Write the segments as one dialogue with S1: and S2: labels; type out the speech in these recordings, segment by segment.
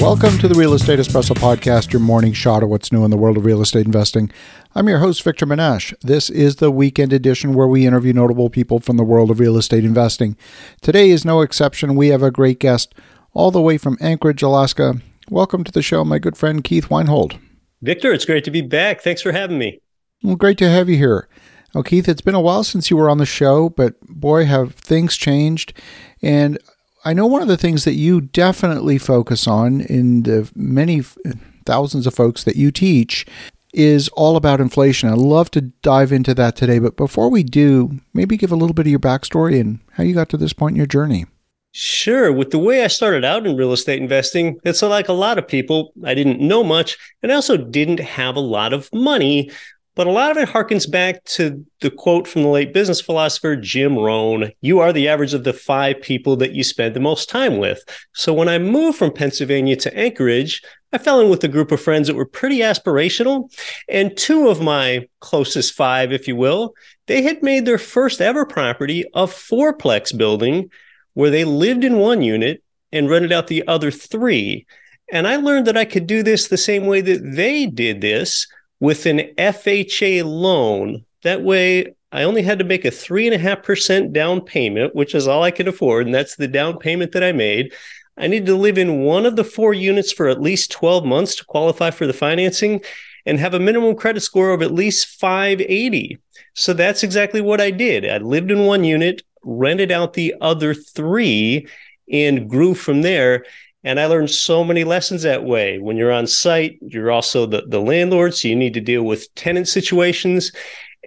S1: Welcome to the Real Estate Espresso Podcast, your morning shot of what's new in the world of real estate investing. I'm your host, Victor Menasce. This is the weekend edition where we interview notable people from the world of real estate investing. Today is no exception. We have a great guest all the way from Anchorage, Alaska. Welcome to the show, my good friend Keith Weinhold.
S2: Victor, it's great to be back. Thanks for having me.
S1: Well, great to have you here. Now, Keith, it's been a while since you were on the show, but boy, have things changed. And I know one of the things that you definitely focus on in the many thousands of folks that you teach is all about inflation. I'd love to dive into that today, but before we do, maybe give a little bit of your backstory and how you got to this point in your journey.
S2: Sure. With the way I started out in real estate investing, it's like a lot of people, I didn't know much and I also didn't have a lot of money. But a lot of it harkens back to the quote from the late business philosopher Jim Rohn You are the average of the five people that you spend the most time with. So when I moved from Pennsylvania to Anchorage, I fell in with a group of friends that were pretty aspirational. And two of my closest five, if you will, they had made their first ever property a fourplex building where they lived in one unit and rented out the other three. And I learned that I could do this the same way that they did this with an FHA loan. That way, I only had to make a 3.5% down payment, which is all I could afford. And that's the down payment that I made. I needed to live in one of the four units for at least 12 months to qualify for the financing and have a minimum credit score of at least 580. So that's exactly what I did. I lived in one unit, rented out the other three, and grew from there. And I learned so many lessons that way. When you're on site, you're also the, the landlord, so you need to deal with tenant situations.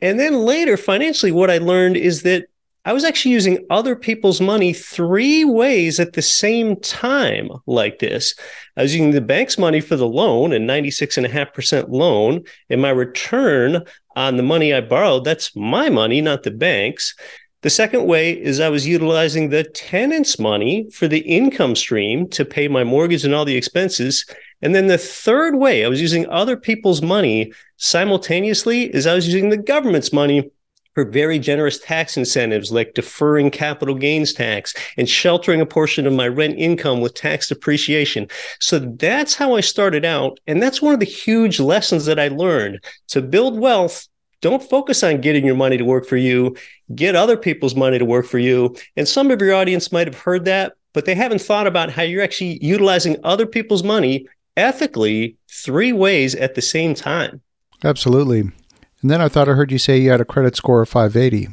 S2: And then later, financially, what I learned is that I was actually using other people's money three ways at the same time, like this. I was using the bank's money for the loan and 96.5% loan. And my return on the money I borrowed, that's my money, not the bank's. The second way is I was utilizing the tenant's money for the income stream to pay my mortgage and all the expenses. And then the third way I was using other people's money simultaneously is I was using the government's money for very generous tax incentives like deferring capital gains tax and sheltering a portion of my rent income with tax depreciation. So that's how I started out. And that's one of the huge lessons that I learned to build wealth don't focus on getting your money to work for you. Get other people's money to work for you. And some of your audience might have heard that, but they haven't thought about how you're actually utilizing other people's money ethically three ways at the same time.
S1: Absolutely. And then I thought I heard you say you had a credit score of 580.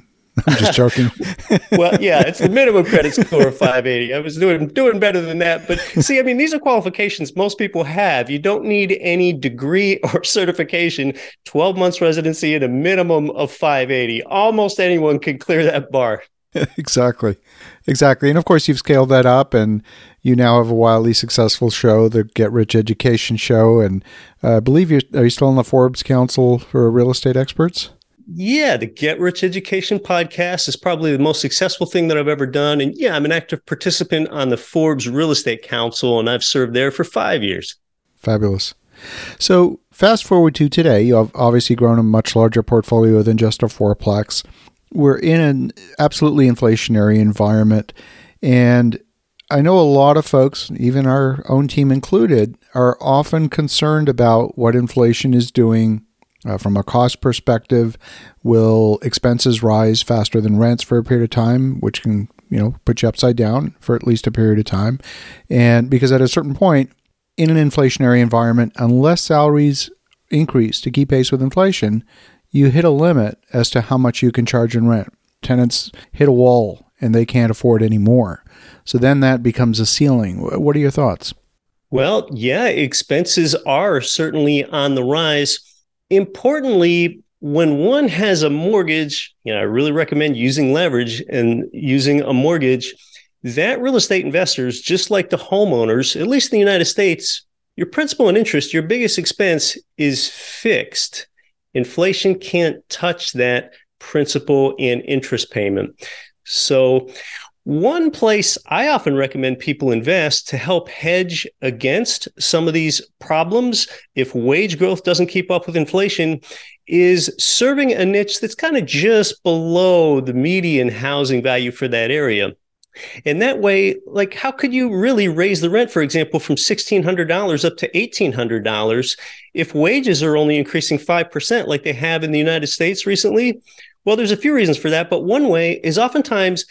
S1: I'm just joking.
S2: well, yeah, it's the minimum credit score of 580. I was doing doing better than that, but see, I mean, these are qualifications most people have. You don't need any degree or certification. 12 months residency and a minimum of 580. Almost anyone can clear that bar.
S1: exactly, exactly, and of course you've scaled that up, and you now have a wildly successful show, the Get Rich Education Show, and uh, I believe you're are you still on the Forbes Council for Real Estate Experts?
S2: Yeah, the Get Rich Education podcast is probably the most successful thing that I've ever done. And yeah, I'm an active participant on the Forbes Real Estate Council, and I've served there for five years.
S1: Fabulous. So, fast forward to today, you've obviously grown a much larger portfolio than just a fourplex. We're in an absolutely inflationary environment. And I know a lot of folks, even our own team included, are often concerned about what inflation is doing uh, from a cost perspective, will expenses rise faster than rents for a period of time, which can you know put you upside down for at least a period of time, and because at a certain point in an inflationary environment, unless salaries increase to keep pace with inflation, you hit a limit as to how much you can charge in rent. Tenants hit a wall and they can't afford any more. So then that becomes a ceiling. What are your thoughts?
S2: Well, yeah, expenses are certainly on the rise importantly, when one has a mortgage, you know, I really recommend using leverage and using a mortgage. That real estate investors, just like the homeowners, at least in the United States, your principal and interest, your biggest expense is fixed. Inflation can't touch that principal and interest payment. So, one place I often recommend people invest to help hedge against some of these problems, if wage growth doesn't keep up with inflation, is serving a niche that's kind of just below the median housing value for that area. And that way, like, how could you really raise the rent, for example, from $1,600 up to $1,800 if wages are only increasing 5% like they have in the United States recently? Well, there's a few reasons for that. But one way is oftentimes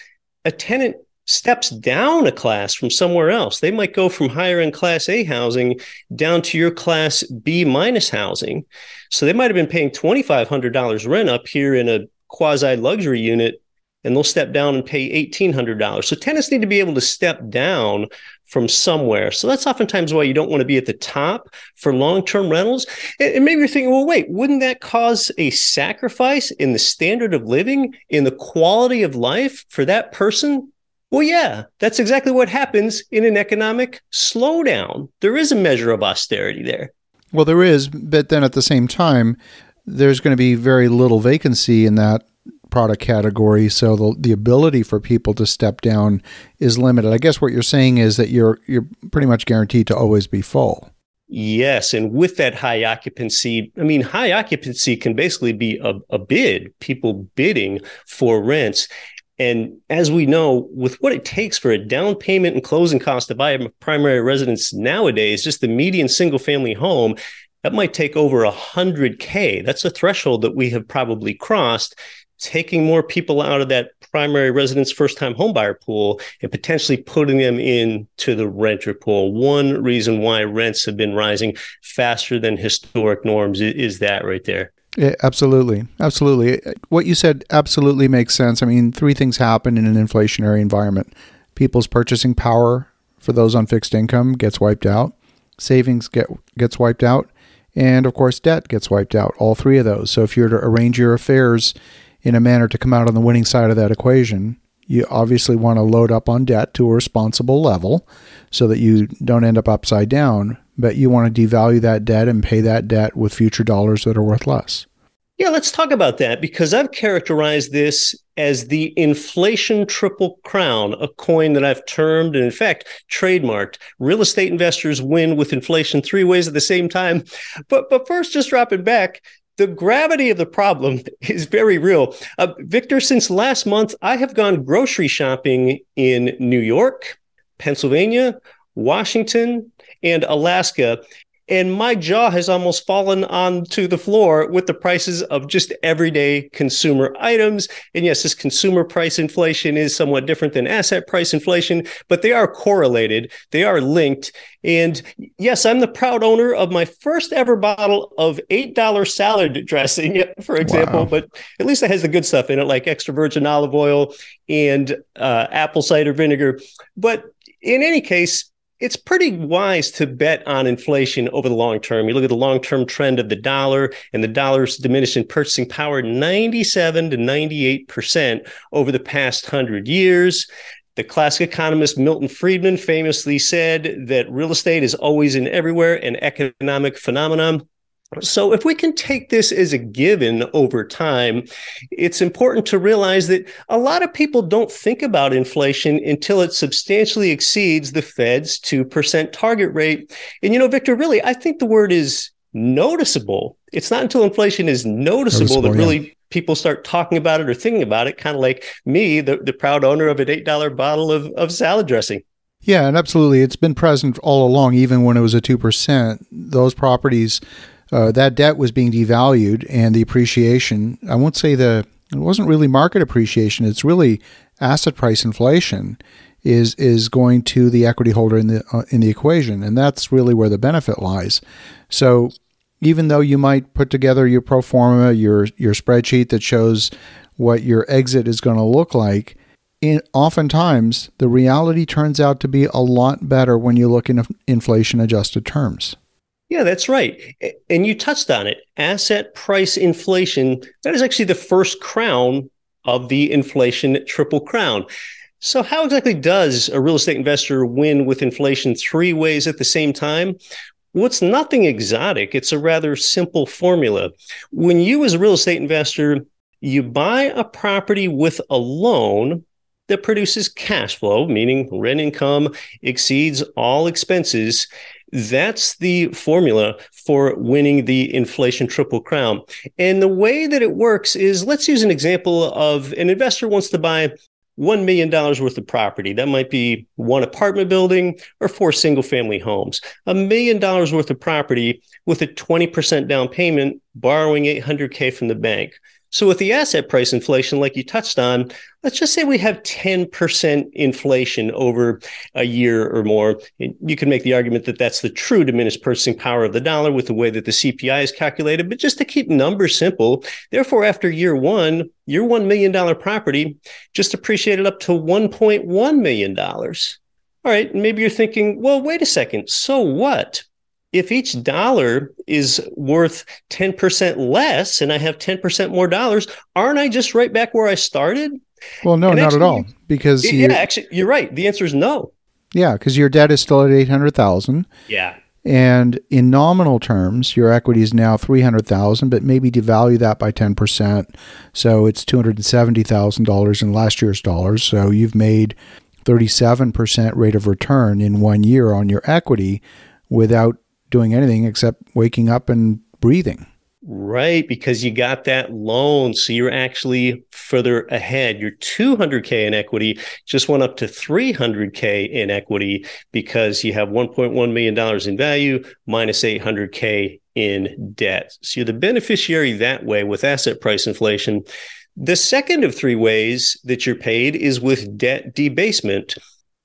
S2: a tenant steps down a class from somewhere else. They might go from higher end class A housing down to your class B minus housing. So they might have been paying $2,500 rent up here in a quasi luxury unit and they'll step down and pay $1,800. So tenants need to be able to step down from somewhere. So that's oftentimes why you don't want to be at the top for long term rentals. And maybe you're thinking, well, wait, wouldn't that cause a sacrifice in the standard of living, in the quality of life for that person? Well, yeah, that's exactly what happens in an economic slowdown. There is a measure of austerity there.
S1: Well, there is, but then at the same time, there's going to be very little vacancy in that product category, so the, the ability for people to step down is limited. I guess what you're saying is that you're you're pretty much guaranteed to always be full.
S2: Yes, and with that high occupancy, I mean, high occupancy can basically be a, a bid, people bidding for rents. And as we know, with what it takes for a down payment and closing cost to buy a primary residence nowadays, just the median single family home, that might take over a hundred K. That's a threshold that we have probably crossed taking more people out of that primary residence first time homebuyer pool and potentially putting them into the renter pool. One reason why rents have been rising faster than historic norms is that right there.
S1: Yeah, absolutely. Absolutely. What you said absolutely makes sense. I mean, three things happen in an inflationary environment people's purchasing power for those on fixed income gets wiped out, savings get gets wiped out, and of course, debt gets wiped out. All three of those. So if you're to arrange your affairs in a manner to come out on the winning side of that equation, you obviously want to load up on debt to a responsible level so that you don't end up upside down, but you want to devalue that debt and pay that debt with future dollars that are worth less.
S2: Yeah, let's talk about that because I've characterized this as the inflation triple crown, a coin that I've termed and, in fact, trademarked. Real estate investors win with inflation three ways at the same time. But but first, just dropping back, the gravity of the problem is very real. Uh, Victor, since last month, I have gone grocery shopping in New York, Pennsylvania, Washington, and Alaska and my jaw has almost fallen onto the floor with the prices of just everyday consumer items. And yes, this consumer price inflation is somewhat different than asset price inflation, but they are correlated, they are linked. And yes, I'm the proud owner of my first ever bottle of $8 salad dressing, for example, wow. but at least it has the good stuff in it, like extra virgin olive oil and uh, apple cider vinegar. But in any case, it's pretty wise to bet on inflation over the long term. You look at the long term trend of the dollar and the dollar's diminishing purchasing power 97 to 98% over the past 100 years. The classic economist Milton Friedman famously said that real estate is always and everywhere an economic phenomenon. So, if we can take this as a given over time, it's important to realize that a lot of people don't think about inflation until it substantially exceeds the Fed's 2% target rate. And, you know, Victor, really, I think the word is noticeable. It's not until inflation is noticeable, noticeable that really yeah. people start talking about it or thinking about it, kind of like me, the, the proud owner of an $8 bottle of, of salad dressing.
S1: Yeah, and absolutely. It's been present all along, even when it was a 2%. Those properties uh, that debt was being devalued and the appreciation, I won't say the, it wasn't really market appreciation, it's really asset price inflation is is going to the equity holder in the uh, in the equation and that's really where the benefit lies. So even though you might put together your pro forma, your your spreadsheet that shows what your exit is going to look like, in, oftentimes the reality turns out to be a lot better when you look in inflation adjusted terms.
S2: Yeah, that's right. And you touched on it. Asset price inflation, that is actually the first crown of the inflation triple crown. So, how exactly does a real estate investor win with inflation three ways at the same time? Well, it's nothing exotic. It's a rather simple formula. When you, as a real estate investor, you buy a property with a loan that produces cash flow, meaning rent income exceeds all expenses, that's the formula for winning the inflation triple crown. And the way that it works is let's use an example of an investor wants to buy $1 million worth of property. That might be one apartment building or four single family homes. A million dollars worth of property with a 20% down payment, borrowing 800K from the bank. So, with the asset price inflation, like you touched on, let's just say we have 10% inflation over a year or more. You can make the argument that that's the true diminished purchasing power of the dollar with the way that the CPI is calculated. But just to keep numbers simple, therefore, after year one, your $1 million property just appreciated up to $1.1 million. All right, maybe you're thinking, well, wait a second. So what? If each dollar is worth 10% less and I have 10% more dollars, aren't I just right back where I started?
S1: Well, no, and not actually, at all. Because
S2: yeah, actually, you're right. The answer is no.
S1: Yeah, because your debt is still at 800,000.
S2: Yeah.
S1: And in nominal terms, your equity is now 300,000, but maybe devalue that by 10%. So it's $270,000 in last year's dollars. So you've made 37% rate of return in one year on your equity without doing anything except waking up and breathing.
S2: Right, because you got that loan. So you're actually further ahead. Your 200K in equity just went up to 300K in equity because you have $1.1 million in value minus 800K in debt. So you're the beneficiary that way with asset price inflation. The second of three ways that you're paid is with debt debasement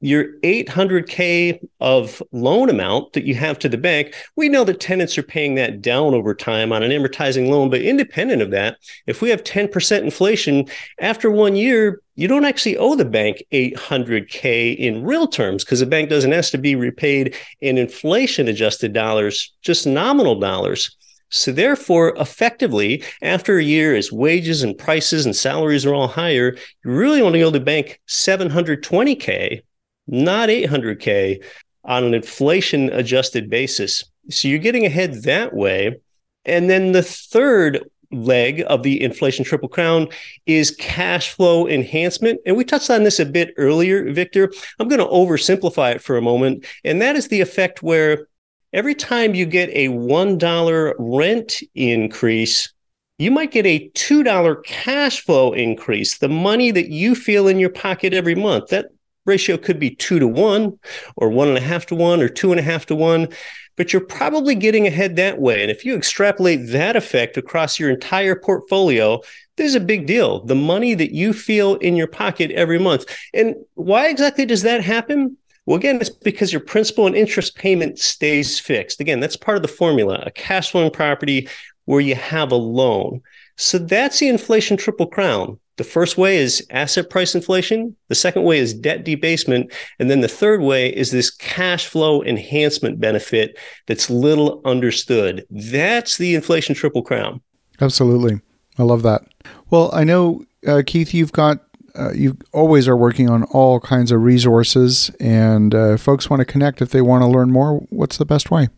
S2: your 800K of loan amount that you have to the bank, we know that tenants are paying that down over time on an amortizing loan. But independent of that, if we have 10% inflation after one year, you don't actually owe the bank 800K in real terms because the bank doesn't ask to be repaid in inflation adjusted dollars, just nominal dollars. So therefore, effectively, after a year, as wages and prices and salaries are all higher, you really only owe the bank 720K not 800K on an inflation adjusted basis. So you're getting ahead that way. And then the third leg of the inflation triple crown is cash flow enhancement. And we touched on this a bit earlier, Victor. I'm going to oversimplify it for a moment. And that is the effect where every time you get a $1 rent increase, you might get a $2 cash flow increase, the money that you feel in your pocket every month. That ratio could be two to one or one and a half to one or two and a half to one, but you're probably getting ahead that way. And if you extrapolate that effect across your entire portfolio, this is a big deal. The money that you feel in your pocket every month. And why exactly does that happen? Well, again, it's because your principal and interest payment stays fixed. Again, that's part of the formula, a cash flowing property where you have a loan. So that's the inflation triple crown. The first way is asset price inflation. The second way is debt debasement. And then the third way is this cash flow enhancement benefit that's little understood. That's the inflation triple crown.
S1: Absolutely. I love that. Well, I know, uh, Keith, you've got uh, you always are working on all kinds of resources, and uh, folks want to connect if they want to learn more. What's the best way?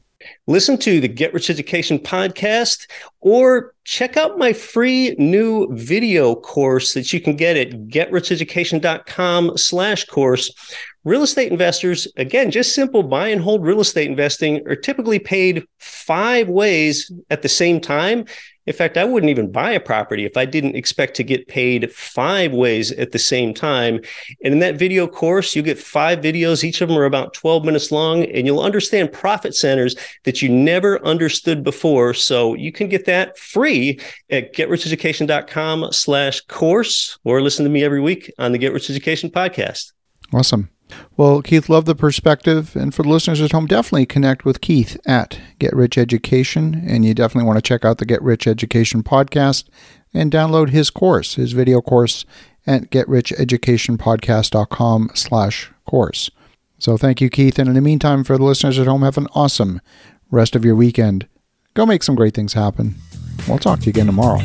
S2: Listen to the Get Rich Education podcast or check out my free new video course that you can get at getricheducation.com slash course. Real estate investors, again, just simple buy and hold real estate investing are typically paid five ways at the same time in fact, I wouldn't even buy a property if I didn't expect to get paid five ways at the same time. And in that video course, you get five videos. Each of them are about 12 minutes long, and you'll understand profit centers that you never understood before. So you can get that free at getricheducation.com slash course or listen to me every week on the Get Rich Education podcast.
S1: Awesome. Well, Keith, love the perspective. And for the listeners at home, definitely connect with Keith at Get Rich Education. And you definitely want to check out the Get Rich Education podcast and download his course, his video course at getricheducationpodcast.com slash course. So thank you, Keith. And in the meantime, for the listeners at home, have an awesome rest of your weekend. Go make some great things happen. We'll talk to you again tomorrow.